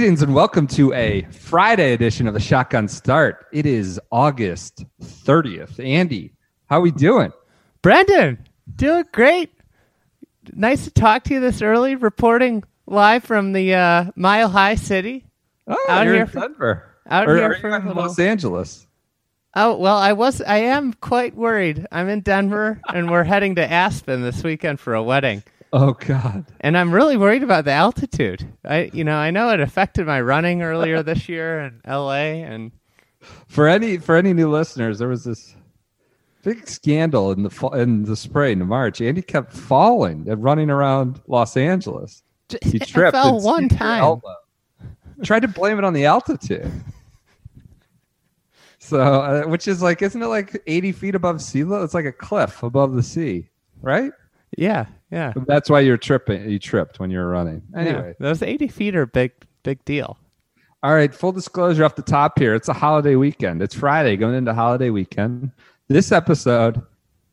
Greetings and welcome to a Friday edition of the Shotgun Start. It is August 30th. Andy, how are we doing? Brendan, doing great. Nice to talk to you this early, reporting live from the uh, Mile High City. Oh, Out you're here in for- Denver. out Or here are for you in little- Los Angeles. Oh well, I was, I am quite worried. I'm in Denver, and we're heading to Aspen this weekend for a wedding, Oh God. and I'm really worried about the altitude. I, you know, I know it affected my running earlier this year in L.A. and For any for any new listeners, there was this big scandal in the fall, in the spring in March. Andy kept falling and running around Los Angeles. He I tripped. fell one time. elbow. Tried to blame it on the altitude. So, uh, which is like, isn't it like 80 feet above sea level? It's like a cliff above the sea, right? Yeah, yeah. That's why you're tripping. You tripped when you were running. yeah. Anyway, those 80 feet are a big, big deal. all right. Full disclosure off the top here. It's a holiday weekend. It's Friday going into holiday weekend. This episode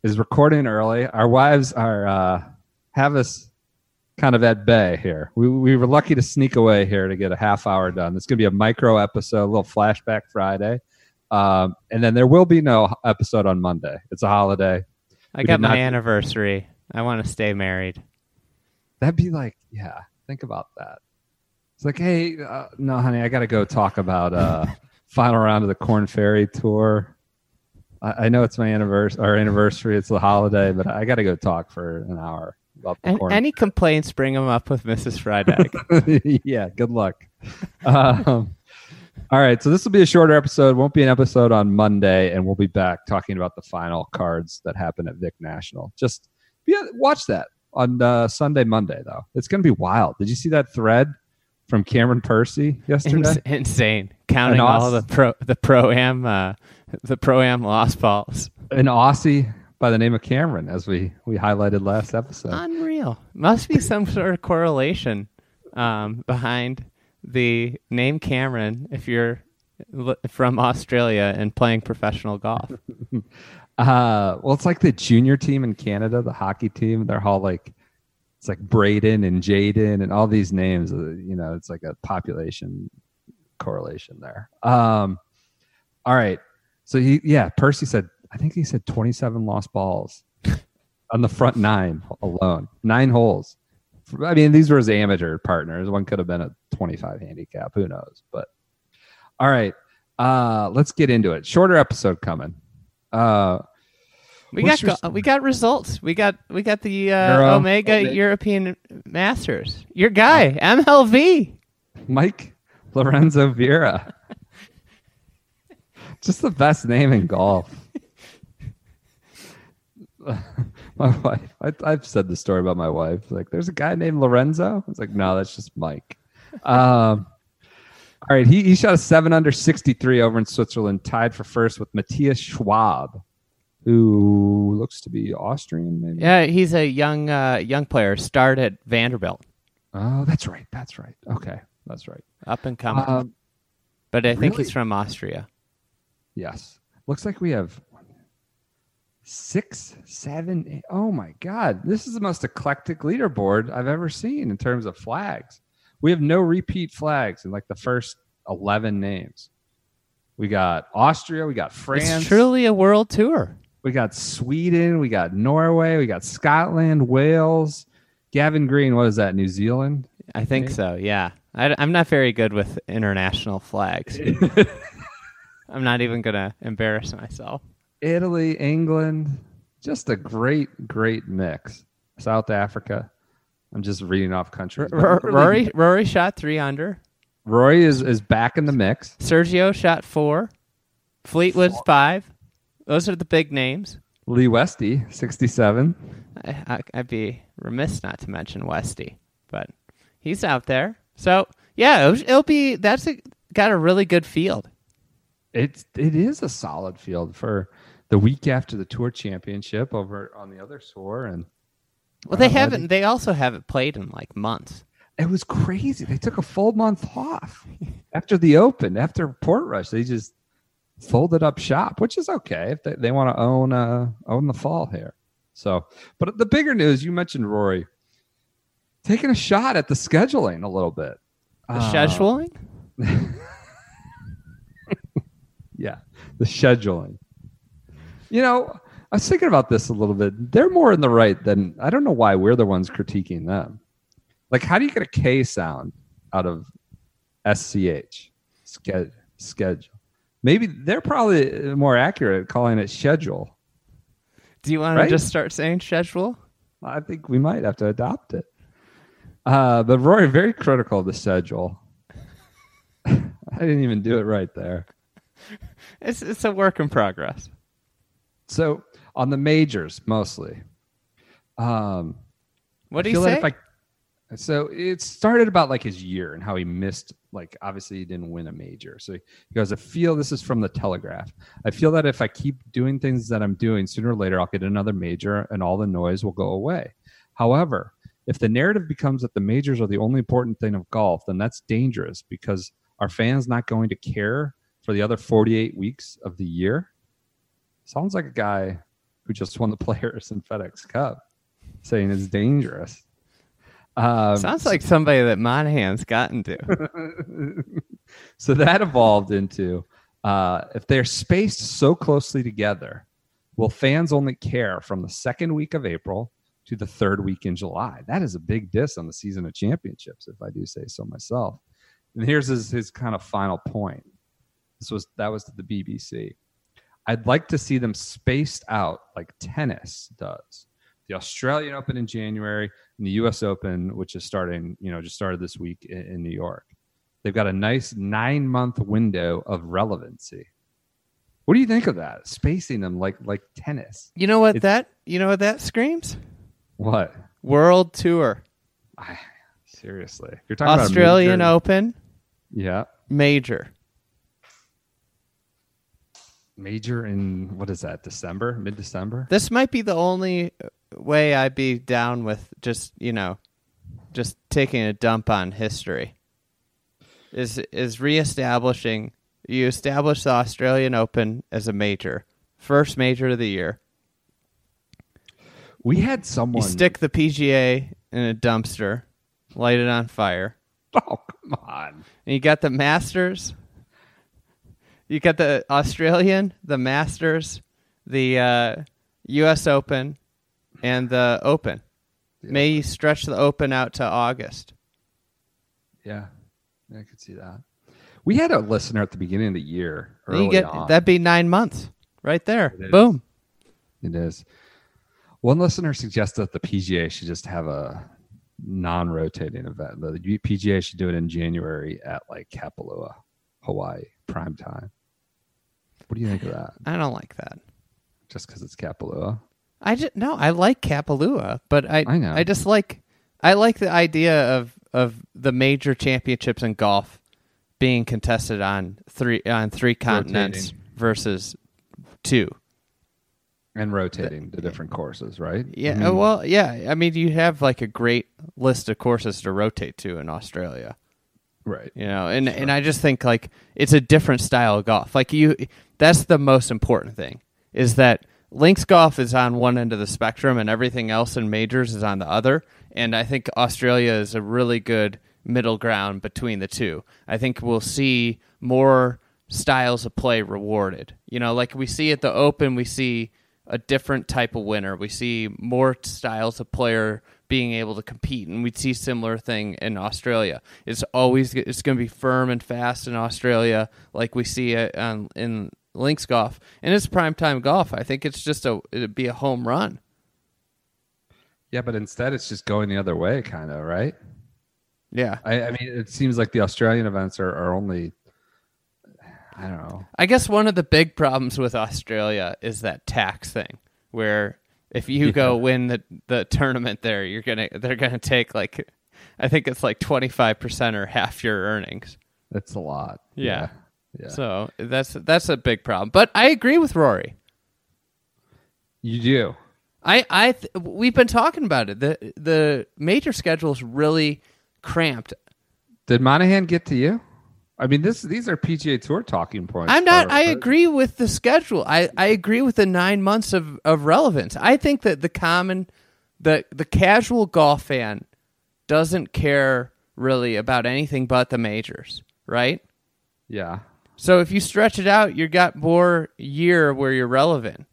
is recording early. Our wives are uh, have us kind of at bay here. We, we were lucky to sneak away here to get a half hour done. It's going to be a micro episode, a little flashback Friday. Um, and then there will be no episode on Monday. It's a holiday. I We got my not- anniversary. I want to stay married. That'd be like, yeah, think about that. It's like, hey, uh, no, honey, I got to go talk about uh, final round of the Corn Ferry tour. I, I know it's my anniversary, our anniversary. It's a holiday, but I got to go talk for an hour about the And corn. any complaints, bring them up with Mrs. Fried Egg. yeah, good luck. Um, all right, so this will be a shorter episode. Won't be an episode on Monday, and we'll be back talking about the final cards that happen at Vic National. Just be, watch that on uh, Sunday, Monday, though. It's going to be wild. Did you see that thread from Cameron Percy yesterday? Ins- insane. Counting all the pro the pro am uh, the pro am lost balls. An Aussie by the name of Cameron, as we we highlighted last episode. Unreal. Must be some sort of correlation um, behind the name Cameron if you're from Australia and playing professional golf. Uh, well, it's like the junior team in Canada, the hockey team. They're all like, it's like Braden and Jaden and all these names. uh, You know, it's like a population correlation there. Um, all right. So he, yeah, Percy said, I think he said 27 lost balls on the front nine alone, nine holes. I mean, these were his amateur partners. One could have been a 25 handicap. Who knows? But all right. Uh, let's get into it. Shorter episode coming. Uh, We got your- we got results. We got we got the uh, Euro, Omega Omega. European Masters. Your guy MLV. Mike Lorenzo Vera. Just the best name in golf. my wife, I, I've said the story about my wife. Like, there's a guy named Lorenzo. It's like, no, that's just Mike. Um, all right, he, he shot a seven under 63 over in Switzerland, tied for first with Matthias Schwab, who looks to be Austrian, maybe. Yeah, he's a young uh, young player. Started at Vanderbilt, Oh, that's right. That's right. Okay, that's right. up and coming. Um, but I think really? he's from Austria. Yes. Looks like we have six, seven, eight. Oh my God. This is the most eclectic leaderboard I've ever seen in terms of flags. We have no repeat flags in like the first 11 names. We got Austria, we got France, It's truly a world tour. we got Sweden, we got Norway, we got Scotland, Wales, Gavin Green. What is that? New Zealand? I think Okay. so. Yeah, I, am not very good with international flags. I'm not even gonna embarrass myself. Italy, England, just a great, great mix. South Africa. I'm just reading off countries. but R- Rory Rory shot three under. Rory is is back in the mix. Sergio shot four. Fleetwood's five. Those are the big names. Lee Westy, 67. I, I, I'd be remiss not to mention Westy, but he's out there. So yeah, it'll, it'll be that's a, got a really good field. It's it is a solid field for the week after the Tour Championship over on the other tour, and Well, they haven't. They also haven't played in like months. it was crazy. They took a full month off after the Open, after Portrush. They just folded up shop, which is okay if they, they want to own uh, own the fall here. So, but the bigger news you mentioned Rory taking a shot at the scheduling a little bit. The Uh, scheduling. Yeah, the scheduling. You know, was thinking about this a little bit. They're more in the right than I don't know why we're the ones critiquing them. Like, how do you get a K sound out of SCH? Schedule. Schedule. Maybe they're probably more accurate at calling it schedule. Do you want right? to just start saying schedule? I think we might have to adopt it. Uh, but Rory, very critical of the schedule. I didn't even do it right there. It's it's a work in progress. So on the majors mostly. Um, What do you say? if I, so it started about like his year and how he missed. Like obviously he didn't win a major. So he goes, I feel this is from the Telegraph. I feel that if I keep doing things that I'm doing, sooner or later I'll get another major and all the noise will go away. However, if the narrative becomes that the majors are the only important thing of golf, then that's dangerous because are fans not going to care for the other 48 weeks of the year? Sounds like a guy who just won the Players and FedEx Cup saying it's dangerous. Um, Sounds like somebody that Monahan's gotten to. so that evolved into uh, if they're spaced so closely together, will fans only care from the second week of April to the third week in July? That is a big diss on the season of championships, if I do say so myself. And here's his, his kind of final point. This was that was to the BBC. I'd like to see them spaced out like tennis does. The Australian Open in January and the U.S. Open, which is starting, you know, just started this week in, in New York. They've got a nice nine month window of relevancy. What do you think of that? Spacing them like like tennis. You know what It's- that? You know what that screams? What? World Tour, I, seriously, you're talking Australian about a major- Open, Yeah, major. Major in what is that? December, mid December. This might be the only way I'd be down with just you know, just taking a dump on history. Is is reestablishing? You establish the Australian Open as a major, first major of the year. We had someone. You stick the PGA in a dumpster, light it on fire. Oh come on! And you got the Masters. You got the Australian, the Masters, the uh, U.S. Open, and the Open. May you stretch the Open out to August. Yeah, I could see that. We had a listener at the beginning of the year. Early you get on. that'd be nine months right there. It. Boom. It is. One listener suggested that the PGA should just have a non-rotating event. The PGA should do it in January at like Kapalua, Hawaii, prime time. What do you think of that? I don't like that. Just because it's Kapalua? I just no, I like Kapalua, but I I know. I just like I like the idea of of the major championships in golf being contested on three on three continents Rotating. versus two. And rotating the different courses, right? Yeah, I mean, uh, well, yeah. I mean, you have like a great list of courses to rotate to in Australia. Right. you know and and i just think like it's a different style of golf. Like you that's the most important thing is that links golf is on one end of the spectrum and everything else in majors is on the other. And i think australia is a really good middle ground between the two. I think we'll see more styles of play rewarded. You know like we see at the open we see a different type of winner. We see more styles of player being able to compete and we'd see similar thing in australia it's always it's going to be firm and fast in australia like we see it on, in links golf and it's prime time golf i think it's just a it'd be a home run Yeah, but instead it's just going the other way, kind of, right? Yeah. I, I mean, it seems like the Australian events are, are only, I don't know. I guess one of the big problems with Australia is that tax thing, where if you go win the the tournament there, you're gonna they're gonna take like, I think it's like twenty five percent or half your earnings. It's a lot. Yeah. Yeah. So that's that's a big problem. But I agree with Rory. You do. I I th- we've been talking about it. The the major schedule is really cramped. Did Monahan get to you? I mean, this these are PGA Tour talking points. I'm not. I agree with the schedule. I, I agree with the nine months of, of relevance. I think that the common, the the casual golf fan, doesn't care really about anything but the majors, right? Yeah. So if you stretch it out, you got more year where you're relevant.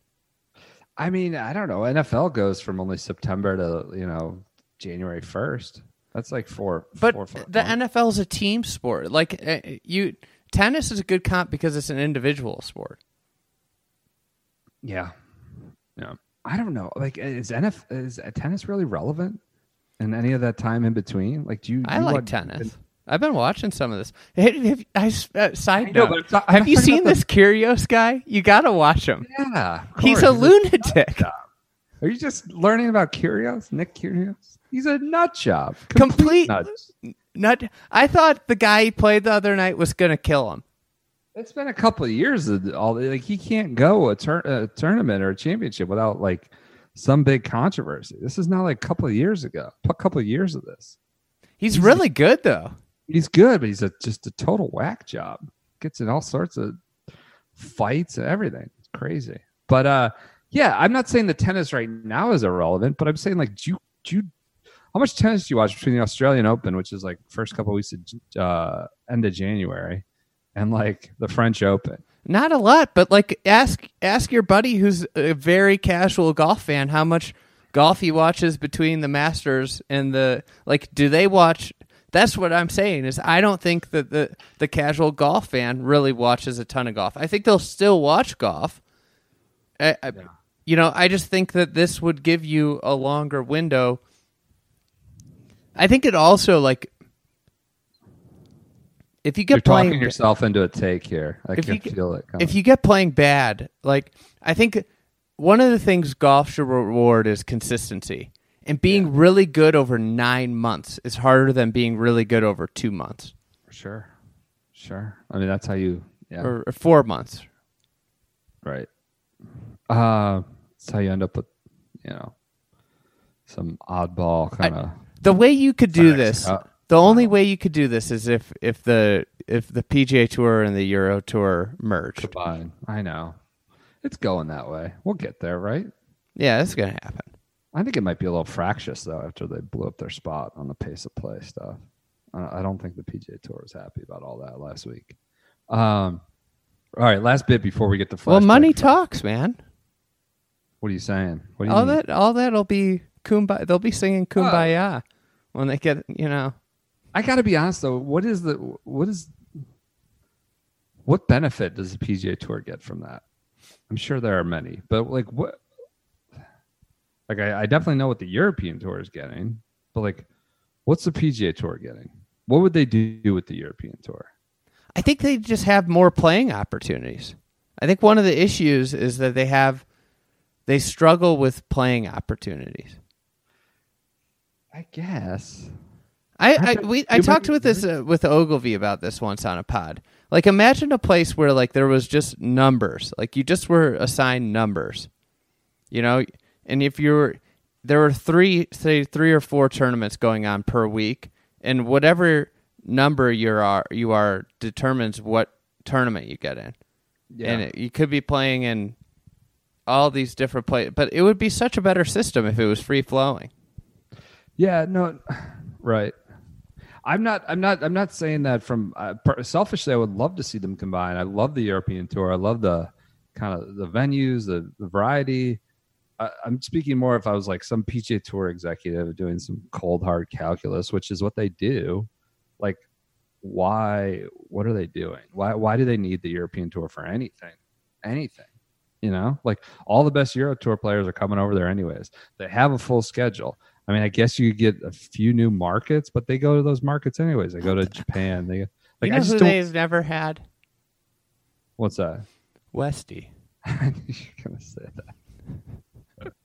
I mean, I don't know. NFL goes from only September to you know January first. That's like four. But four, five the. NFL is a team sport. Like uh, you, tennis is a good comp because it's an individual sport. Yeah. Yeah. I don't know. Like, is NF is tennis really relevant in any of that time in between? Like, do you? I you like tennis. I've been watching some of this. Hey, have- I, uh, side I know, note, but I'm not- I'm have you seen this Kyrgios guy? You got to watch him. Yeah. He's a lunatic. Are you just learning about Kyrgios? Nick Kyrgios? He's a nut job. Complete nut. nut. I thought the guy he played the other night was going to kill him. It's been a couple of years. Of all like he can't go a, tur- a tournament or a championship without like some big controversy. This is not like a couple of years ago. A couple of years of this. He's really good though. He's good, but he's a, just a total whack job. Gets in all sorts of fights and everything. It's crazy. But uh, yeah, I'm not saying the tennis right now is irrelevant, but I'm saying like, do you, do you, how much tennis do you watch between the Australian Open, which is like first couple of weeks of uh, end of January, and like the French Open? Not a lot, but like ask ask your buddy who's a very casual golf fan how much golf he watches between the Masters and the like. Do they watch? That's what I'm saying. Is I don't think that the the casual golf fan really watches a ton of golf. I think they'll still watch golf. I, I, You know, I just think that this would give you a longer window. I think it also like if you get You're playing talking yourself into a take here. I if can you get- feel it. Coming. if you get playing bad, like I think one of the things golf should reward is consistency. And being really good over nine months is harder than being really good over two months sure, sure. I mean, that's how you. Yeah. or, or four months. Right. Uh, that's how you end up with, you know, some oddball kind of. The way you could do this, the only way you could do this is if if the if the PGA Tour and the Euro Tour merged. Combine. I know. It's going that way. We'll get there, right? Yeah, it's gonna happen. I think it might be a little fractious though after they blew up their spot on the pace of play stuff. I don't think the PGA Tour was happy about all that last week. Um, all right, last bit before we get to Well, money talks, man. What are you saying? What do you All mean? that all that'll be kumbaya. They'll be singing oh. kumbaya when they get you know. I got to be honest though. What is the what is what benefit does the PGA Tour get from that? I'm sure there are many, but like what? Like I, I definitely know what the European Tour is getting, but like, what's the PGA Tour getting? What would they do with the European Tour? I think they just have more playing opportunities. I think one of the issues is that they have they struggle with playing opportunities. I guess. I, I we I talked with this uh, with Ogilvy about this once on a pod. Like imagine a place where like there was just numbers, like you just were assigned numbers, you know, and if you were there were three say three or four tournaments going on per week, and whatever number you are you are determines what tournament you get in. and it, you could be playing in all these different places. But it would be such a better system if it was free flowing. Yeah, no, right. I'm not. I'm not. I'm not saying that from uh, selfishly. I would love to see them combine. I love the European tour. I love the kind of the venues, the, the variety. I, I'm speaking more if I was like some PGA Tour executive doing some cold hard calculus, which is what they do. Like, why? What are they doing? Why? Why do they need the European tour for anything? Anything? You know, like all the best Euro Tour players are coming over there anyways. They have a full schedule. I mean, I guess you could get a few new markets, but they go to those markets anyways. They go to Japan. They like you know I just they've never had? What's that? Westy. You're gonna say that.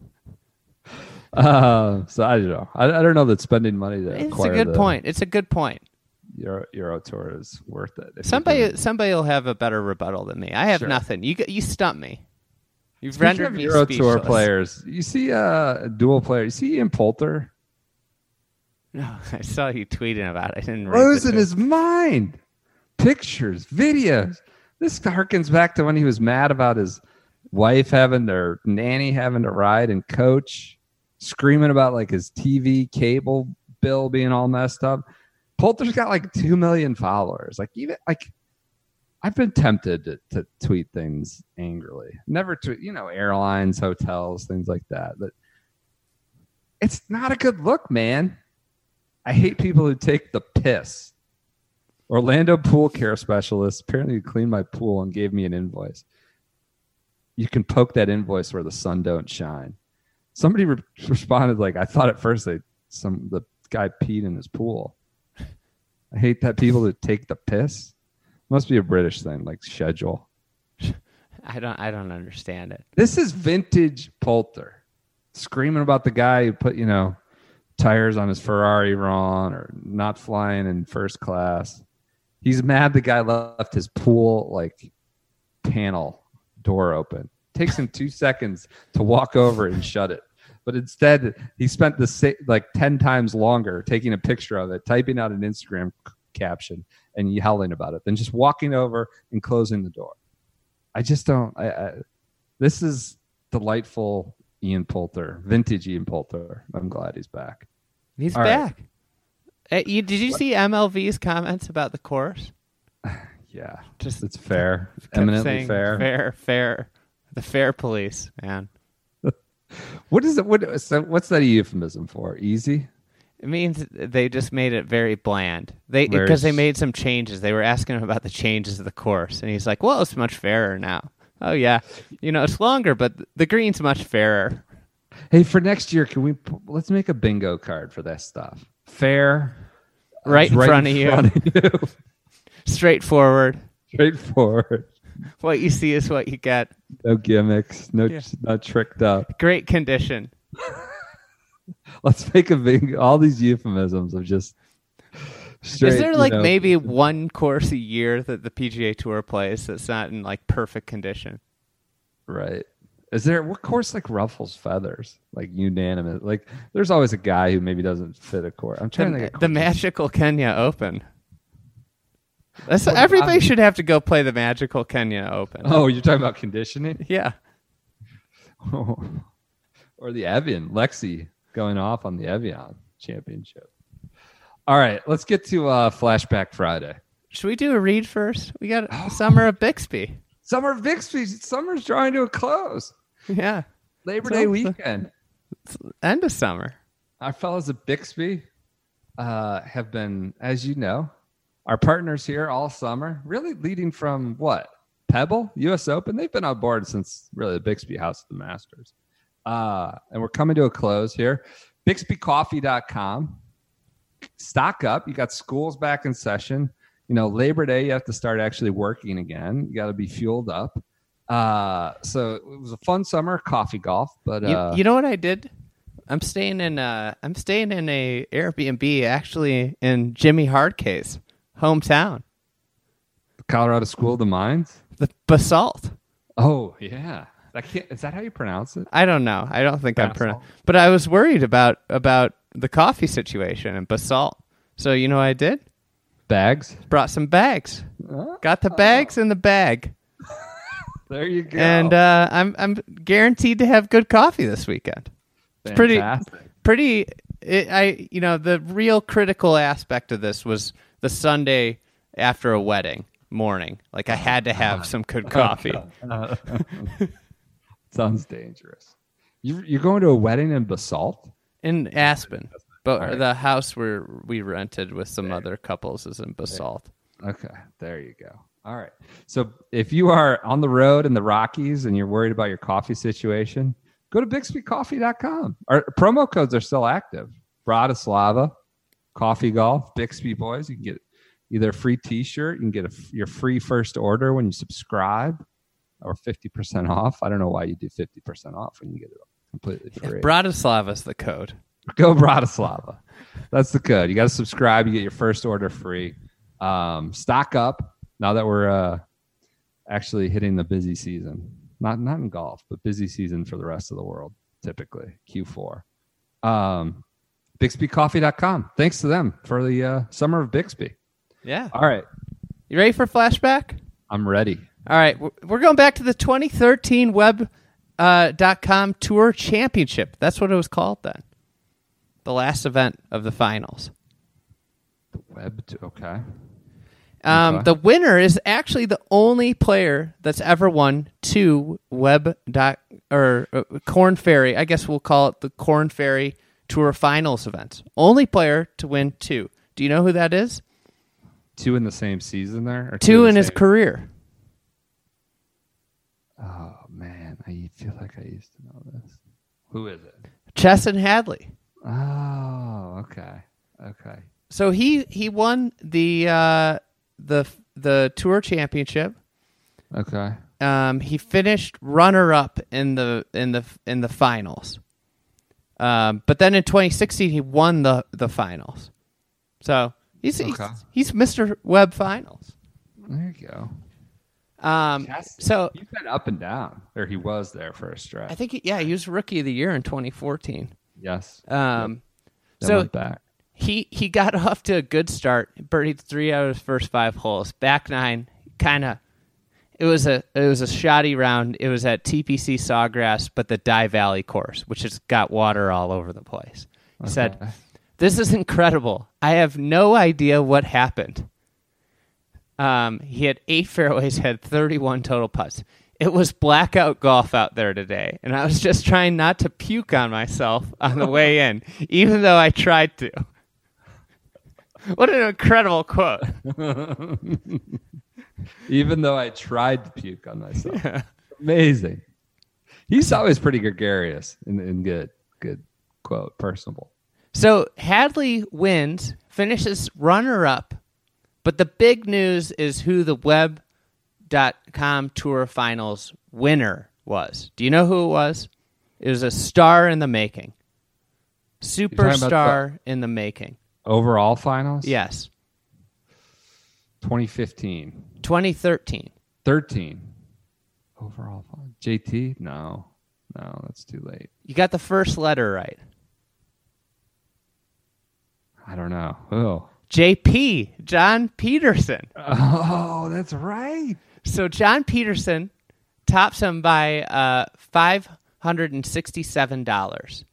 Uh, so I don't know. I, I don't know that spending money to It's a good the point. It's a good point. Euro, Euro Tour is worth it. Somebody, somebody will have a better rebuttal than me. I have Sure. nothing. You, you stump me. You've Speaking rendered me Euro speechless. Tour players, you see uh, a dual player. You see Ian Poulter No, I saw you tweeting about. it. I didn't. losing his mind. Pictures, videos. This harkens back to when he was mad about his wife having their nanny having to ride and coach, screaming about like his TV cable bill being all messed up. Poulter's got like two million followers. Like even like I've been tempted to, to tweet things angrily. Never tweet, you know, airlines, hotels, things like that. But it's not a good look, man. I hate people who take the piss. Orlando pool care specialist apparently cleaned my pool and gave me an invoice. You can poke that invoice where the sun don't shine. Somebody re- responded like, "I thought at first they some the guy peed in his pool." I hate that people that take the piss. Must be a British thing, like schedule. I don't. I don't understand it. This is vintage Poulter screaming about the guy who put, you know, tires on his Ferrari wrong or not flying in first class. He's mad the guy left his pool like panel door open. Takes him two seconds to walk over and shut it. But instead, he spent the sa- like 10 times longer taking a picture of it, typing out an Instagram caption and yelling about it than just walking over and closing the door. I just don't. I, I this is delightful Ian Poulter, vintage Ian Poulter. I'm glad he's back. He's All right. back. Uh, you, did you see MLV's comments about the course? Yeah, Just it's fair, eminently fair. fair, fair. The fair police, man. What is it? What so what's that euphemism for? Easy. It means they just made it very bland. They because they made some changes. They were asking him about the changes of the course, and he's like, "Well, it's much fairer now." Oh yeah, you know it's longer, but the green's much fairer. Hey, for next year, can we let's make a bingo card for that stuff? Fair, Right in front of you. front of you. Straightforward. Straightforward. What you see is what you get. No gimmicks. No, Yeah. not tricked up. Great condition. Let's make a bingo. All these euphemisms of just. Straight, is there like know, maybe one course a year that the PGA Tour plays that's not in like perfect condition? Right. Is there what course like ruffles feathers? Like unanimous. Like there's always a guy who maybe doesn't fit a course. I'm trying to The, think. the. Magical Kenya Open. That's, Well, everybody I'm- should have to go play the Magical Kenya Open. Oh, you're talking about conditioning, Yeah. or the Evian Lexi going off on the Evian championship. All right, let's get to uh, Flashback Friday. Should we do a read first? We got Summer of Bixby. Summer of Bixby. Summer's drawing to a close. Yeah. Labor So- Day weekend. End of summer. Our fellows at Bixby uh, have been, as you know, our partners here all summer, really leading from what? Pebble, US Open. They've been on board since really the Bixby House of the Masters. Uh, and we're coming to a close here. BixbyCoffee.com. Stock up. You got schools back in session. You know, Labor Day, you have to start actually working again. You got to be fueled up. Uh, so it was a fun summer, coffee golf, but You, uh, you know what I did? I'm staying in uh I'm staying in a Airbnb actually in Jimmy Hardcase hometown. Colorado School of the Mines. The Basalt. Oh yeah, I can't. Is that how you pronounce it? I don't know. I don't think I'm pronouncing. But I was worried about about the coffee situation and Basalt. So you know what I did? Bags. Brought some bags. Got the bags in the bag. There you go. And uh, I'm I'm guaranteed to have good coffee this weekend. It's pretty pretty it, I you know the real critical aspect of this was the Sunday after a wedding morning. Like I had to have some good coffee. Sounds dangerous. You, you're going to a wedding in Basalt? in Aspen. But right. the house where we rented with some other couples is in Basalt. Okay, there you go. All right. So if you are on the road in the Rockies and you're worried about your coffee situation, go to bixbycoffee.com. Our promo codes are still active. Bratislava, Coffee Golf, Bixby Boys. You can get either a free t-shirt, you can get a, your free first order when you subscribe or 50% off. I don't know why you do 50% off when you get it completely free. Bratislava's the code. Go Bratislava. That's the code. You got to subscribe. You get your first order free. Um, stock up now that we're uh, actually hitting the busy season. Not not in golf, but busy season for the rest of the world. Typically Q4. Um, BixbyCoffee.com. Thanks to them for the uh, summer of Bixby. Yeah. All right, You ready for flashback? I'm ready. All right, we're- going back to the 2013 web uh, dot com tour championship. That's what it was called then. The last event of the finals. The web. To, okay. Um, Okay. The winner is actually the only player that's ever won two web dot or uh, Corn Ferry. I guess we'll call it the Corn Ferry Tour Finals events. Only player to win two. Do you know who that is? Two in the same season there. Or Two the in his career. Oh man, I feel like I used to know this. Who is it? Chesson Hadley. Oh, okay, okay. So he he won the uh, the the tour championship. Okay. Um, he finished runner up in the in the in the finals. Um, but then in 2016 he won the the finals. So he's Okay. he's, he's Mr. Web Finals. There you go. Um, so He's been up and down, or he was there for a stretch. I think he, yeah he was rookie of the year in 2014. yes. Um, Then so back. he he got off to a good start. Birdied three out of his first five holes. Back nine, kind of. It was a it was a shoddy round. It was at TPC Sawgrass, but the Dye's Valley course, which has got water all over the place. He said, "This is incredible. I have no idea what happened." Um, he had eight fairways, had 31 total putts. It was blackout golf out there today, and I was just trying not to puke on myself on the way in, even though I tried to. What an incredible quote. Even though I tried to puke on myself. Amazing. He's always pretty gregarious and, and good. Good quote. Personable. So Hadley wins, finishes runner up, but the big news is who the web.com tour finals winner was. Do you know who it was? It was a star in the making. Superstar in the making. Overall finals? Yes. 2015. 2013. 13. Overall finals. JT? No. No, that's too late. You got the first letter right. I don't know. Oh. JP, John Peterson. Oh, that's right. So John Peterson tops him by uh, $567.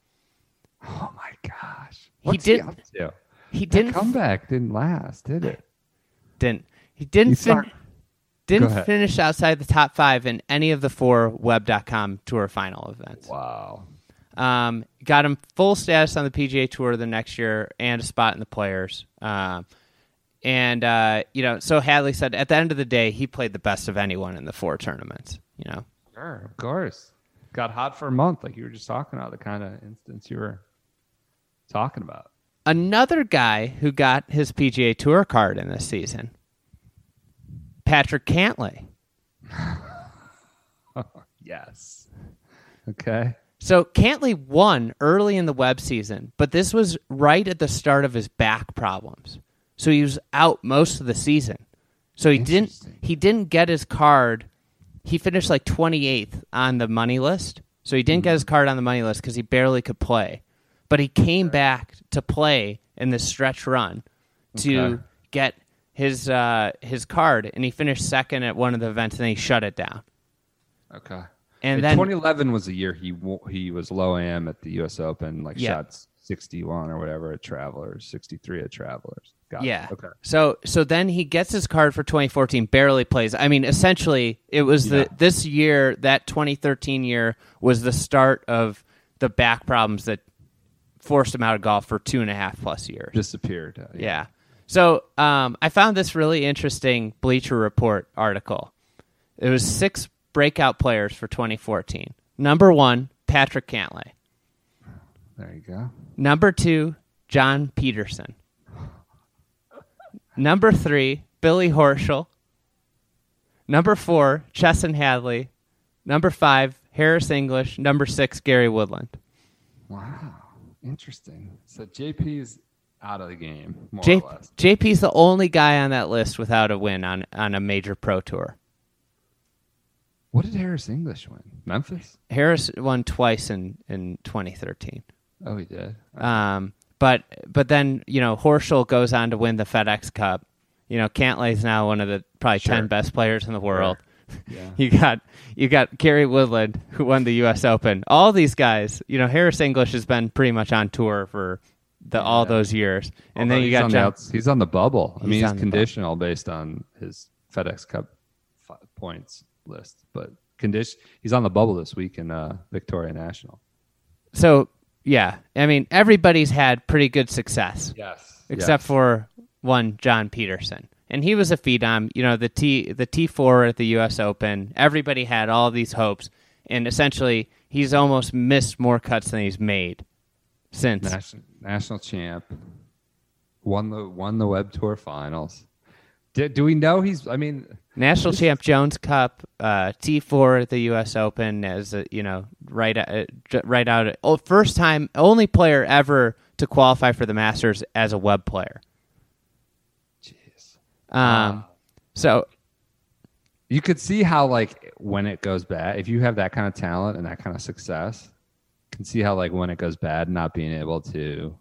Oh my gosh. He What's did- up to? He That didn't comeback didn't last, did it? didn't he didn't You fin- didn't finish outside the top five in any of the four web.com tour final events. Wow. Um, got him full status on the PGA Tour the next year and a spot in the Players. Um, and uh, you know, so Hadley said at the end of the day, he played the best of anyone in the four tournaments. You know, Sure, of course. Got hot for a month, like you were just talking about, the kind of instance you were talking about. another guy who got his PGA Tour card in this season, Patrick Cantlay. Yes. Okay. So Cantlay won early in the web season, but this was right at the start of his back problems. So he was out most of the season. So he didn't he didn't get his card. He finished like 28th on the money list. So he didn't get his card on the money list cuz he barely could play. But he came back to play in this stretch run to Okay. get his uh, his card and he finished second at one of the events and then he shut it down. Okay. And And then 2011 was the year he he was low am at the U.S. Open, like Yeah. shots 61 or whatever at Travelers, 63 at Travelers. Got it. Yeah. Okay. So so then he gets his card for 2014, barely plays. I mean, essentially, it was Yeah. the this year, that 2013 year, was the start of the back problems that forced him out of golf for two and a half plus years. Disappeared. uh, yeah. So um, I found this really interesting Bleacher Report article. It was six breakout players for 2014. Number one, Patrick Cantlay. There you go. Number two, John Peterson. Number three, Billy Horschel. Number four, Chesson Hadley. Number five, Harris English. Number six, Gary Woodland. Wow. Interesting. So JP's out of the game, more J-. JP's the only guy on that list without a win on, on a major pro tour. What did Harris English win? Memphis? Harris won twice in, in 2013. Oh, he did. Um, but but then you know Horschel goes on to win the FedEx Cup. You know Cantlay's now one of the probably Sure. ten best players in the world. Yeah. You got you got Gary Woodland who won the U.S. Open. All these guys, you know Harris English has been pretty much on tour for the all Yeah. those years, and Although then you got the John, he's on the bubble. I mean, he's bubble. conditional based on his FedEx Cup points list, but condition he's on the bubble this week in uh, Victoria National. so yeah. I mean everybody's had pretty good success. Yes, except for one John Peterson. And he was a phenom, you know, the T the T four at the US Open. Everybody had all these hopes and essentially he's almost missed more cuts than he's made since. national, national champ. Won the won the Web Tour Finals. Did, do we know he's? I mean, National champ Jones Cup, uh, T four at the U.S. Open as a, you know right uh, right out. Oh, first time, only player ever to qualify for the Masters as a web player. jeez. Um, so you could see how like when it goes bad, if you have that kind of talent and that kind of success, you can see how like when it goes bad, not being able to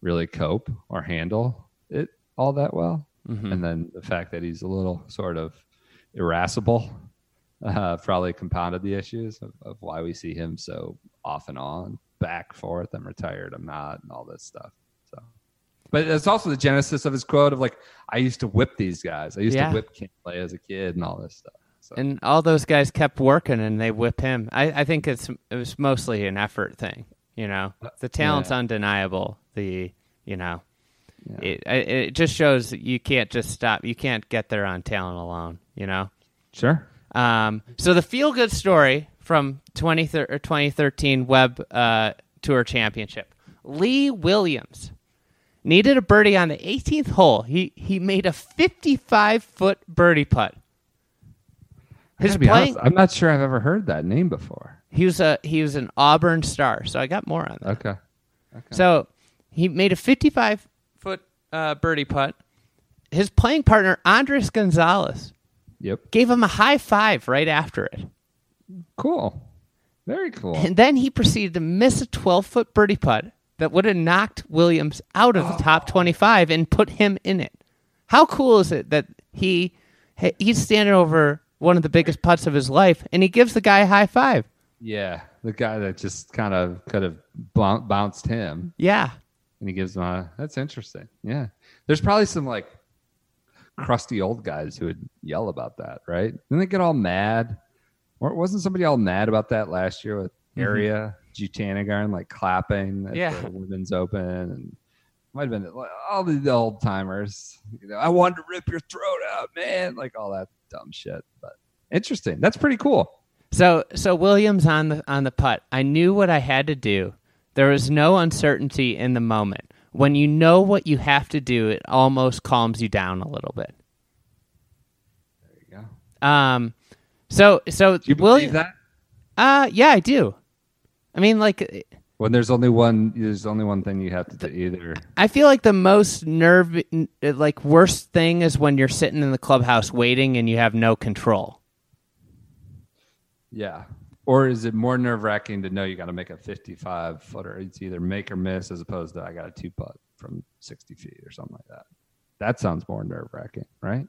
really cope or handle it all that well, and then the fact that he's a little sort of irascible uh, probably compounded the issues of, of why we see him so off and on, back forth. I'm retired. I'm not, and all this stuff. So. But it's also the genesis of his quote of like, "I used to whip these guys. I used Yeah. to whip Cantlay as a kid and all this stuff." So and all those guys kept working and they whip him. I, I think it's it was mostly an effort thing. You know, the talent's Yeah. undeniable. The you know, Yeah. it it just shows that you can't just stop. You can't get there on talent alone. You know. sure, Um, so the feel good story from 20, thir- 2013 Web uh, Tour Championship. Lee Williams needed a birdie on the 18th hole. He he made a 55 foot birdie putt. his playing, honest, i'm not sure I've ever heard that name before. he was a he was an Auburn star. So I got more on that. Okay, So he made a 55 foot uh, birdie putt. His playing partner Andres Gonzalez yep, gave him a high five right after it. cool, very cool. And then he proceeded to miss a 12 foot birdie putt that would have knocked Williams out of the top 25 and put him in it. How cool is it that he he- he's standing over one of the biggest putts of his life and he gives the guy a high five? yeah, the guy that just kind of could have boun- bounced him, Yeah. And he gives him a. That's interesting. Yeah, there's probably some like crusty old guys who would yell about that, right? Then they get all mad. Or wasn't somebody all mad about that last year with mm-hmm. Ariya Jutanugarn like clapping at Yeah. the Women's Open and might have been all the old timers. You know, I wanted to rip your throat out, man. Like all that dumb shit. But interesting. That's pretty cool. So so Williams on the on the putt. I knew what I had to do. There was no uncertainty in the moment. When you know what you have to do, it almost calms you down a little bit. There you go. Um so so Do you believe William that? Uh yeah, I do. I mean like When there's only one, there's only one thing you have to do. Either I feel like the most nerve like worst thing is when you're sitting in the clubhouse waiting and you have no control. Yeah. Or is it more nerve wracking to know you got to make a 55 footer? It's either make or miss as opposed to I got a two putt from 60 feet or something like that. That sounds more nerve wracking, right?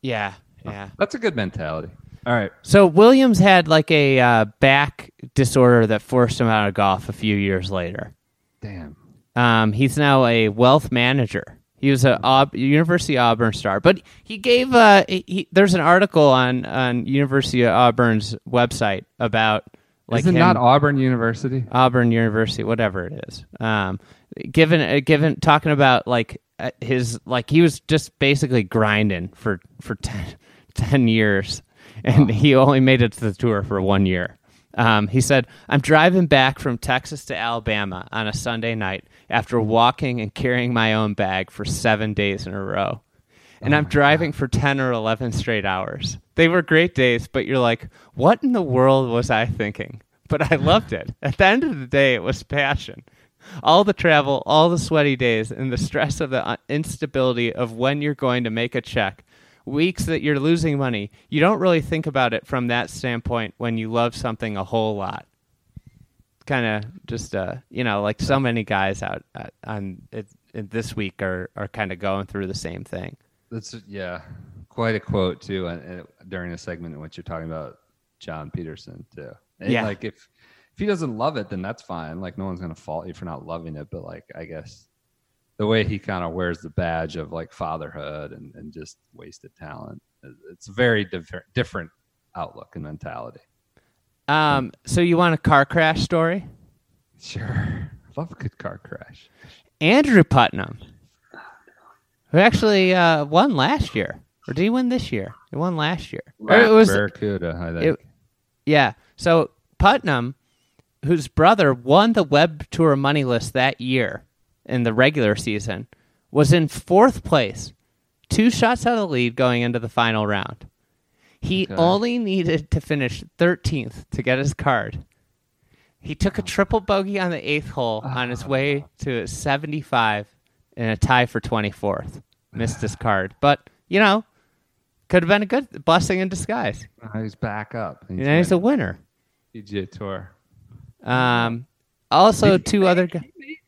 Yeah, yeah. That's a good mentality. All right. So Williams had like a uh, back disorder that forced him out of golf a few years later. Damn. Um, he's now a wealth manager. He was a Aub- University of Auburn star, but he gave. Uh, he, there's an article on on University of Auburn's website about like is it him- not Auburn University? Auburn University, whatever it is. Um, given uh, given talking about like uh, his like he was just basically grinding for for 10, 10 years, and he only made it to the tour for one year. Um, he said, "I'm driving back from Texas to Alabama on a Sunday night after walking and carrying my own bag for seven days in a row." And I'm driving for 10 or 11 straight hours. They were great days, but you're like, what in the world was I thinking? But I loved it. At the end of the day, it was passion. All the travel, all the sweaty days, and the stress of the uh, instability of when you're going to make a check, weeks that you're losing money, you don't really think about it from that standpoint when you love something a whole lot. Kind of just, uh, you know, like so many guys out uh, on it, it, this week are, are kind of going through the same thing. That's yeah, quite a quote too. And, and during a segment in which you're talking about John Peterson too. And Yeah. like if if he doesn't love it, then that's fine. Like no one's gonna fault you for not loving it. But like I guess the way he kind of wears the badge of like fatherhood and, and just wasted talent, it's a very different different outlook and mentality. Um, so you want a car crash story? Sure, love a good car crash. Andrew Putnam, who actually uh, won last year, or did he win this year? He won last year. Or it was Barracuda, I think. it, yeah. So Putnam, whose brother won the Web Tour money list that year in the regular season, was in fourth place, two shots out of the lead going into the final round. He Okay. only needed to finish 13th to get his card. He took a oh. triple bogey on the eighth hole on his way ah. to 75 and a tie for 24th. Missed his ah. card. But, you know, could have been a good blessing in disguise. Oh, he's back up. He's, You know, he's a winner. PGA Tour. Um, also, two other guys.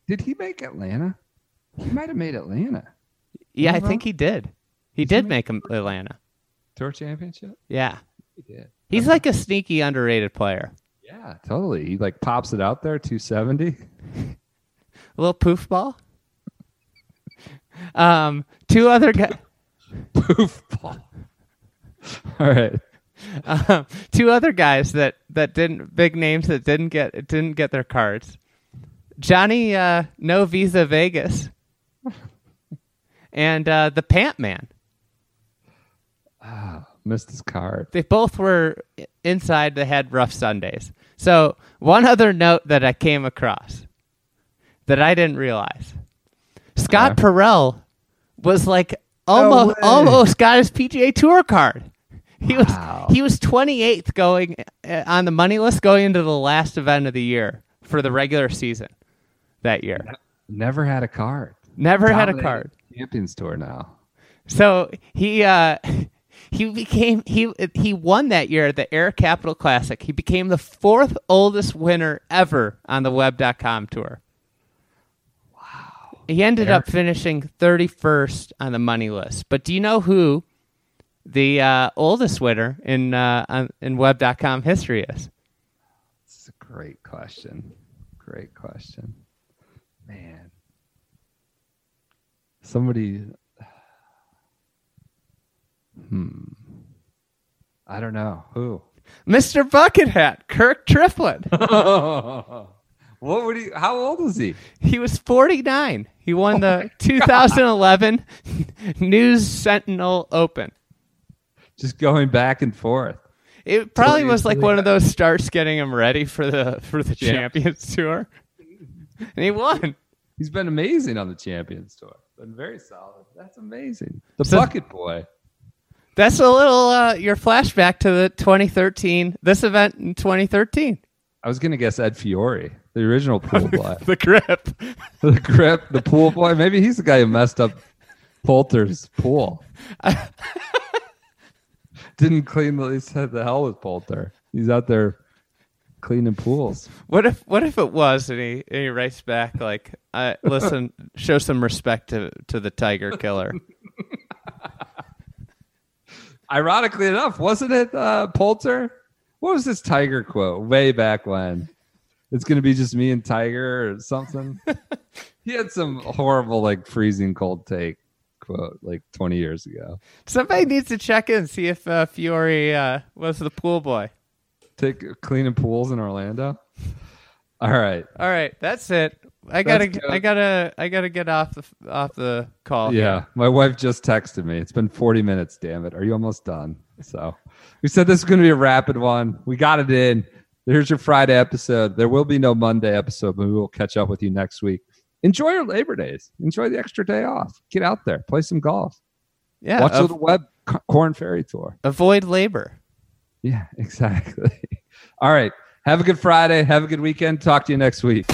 Did he make Atlanta? He might have made Atlanta Yeah, I think he did. He Did he make- make Atlanta. tour championship. Yeah, He did. he's like a sneaky underrated player. Yeah, totally. He like pops it out there, two seventy. A little poof ball. Um, two other guys. Poof ball. All right. um, two other guys that that didn't big names that didn't get didn't get their cards. Johnny uh, No Visa Vegas and uh, the Pant Man. Ah, Missed his card. They both were inside. They had rough Sundays. So one other note that I came across that I didn't realize: Scott Okay. Parel was like almost way. almost got his PGA Tour card. He Wow. was he was 28th going uh, on the money list going into the last event of the year for the regular season that year. Never had a card. Never had a card. Champions Tour now. So he uh, he became he he won that year at the Air Capital Classic. He became the fourth oldest winner ever on the Web.com tour. Wow. He ended Air- up finishing 31st on the money list. But do you know who the uh, oldest winner in uh, in Web.com history is? This is a great question. Great question. Man. Somebody Hmm. I don't know. Who? Mr. Bucket Hat, Kirk Triplett. what would he how old was he? He was 49. He won Oh the 2011 News Sentinel Open. Just going back and forth. It probably Totally was like one of those starts getting him ready for the for the Yeah. Champions Tour, and he won. He's been amazing on the Champions Tour. Been very solid. That's amazing. The So- bucket boy. That's a little uh, your flashback to the 2013 this event in 2013. I was gonna guess Ed Fiori, the original pool boy. The grip. the grip, the pool boy. Maybe he's the guy who messed up Poulter's pool. Didn't clean the. He said the hell with Poulter. He's out there cleaning pools. What if what if it was and he and he writes back like, uh, "Listen, show some respect to to the Tiger Killer." Ironically enough, wasn't it uh, Poulter? What was this Tiger quote way back when? It's gonna be just me and Tiger or something. he had some horrible, like freezing cold take quote like 20 years ago. Somebody needs to check in see if uh, Fiori uh, was the pool boy. Take cleaning pools in Orlando. All right. All right, that's it. I gotta, That's. I gotta, I gotta get off the off the call. Yeah, my wife just texted me. It's been 40 minutes, damn it. Are you almost done? So we said this is going to be a rapid one. We got it in. There's your Friday episode. There will be no Monday episode, but we will catch up with you next week. Enjoy your Labor Days. Enjoy the extra day off. Get out there, play some golf. yeah. Watch av- the web Corn Ferry Tour. avoid labor. Yeah, exactly. All right. Have a good Friday. Have a good weekend. Talk to you next week.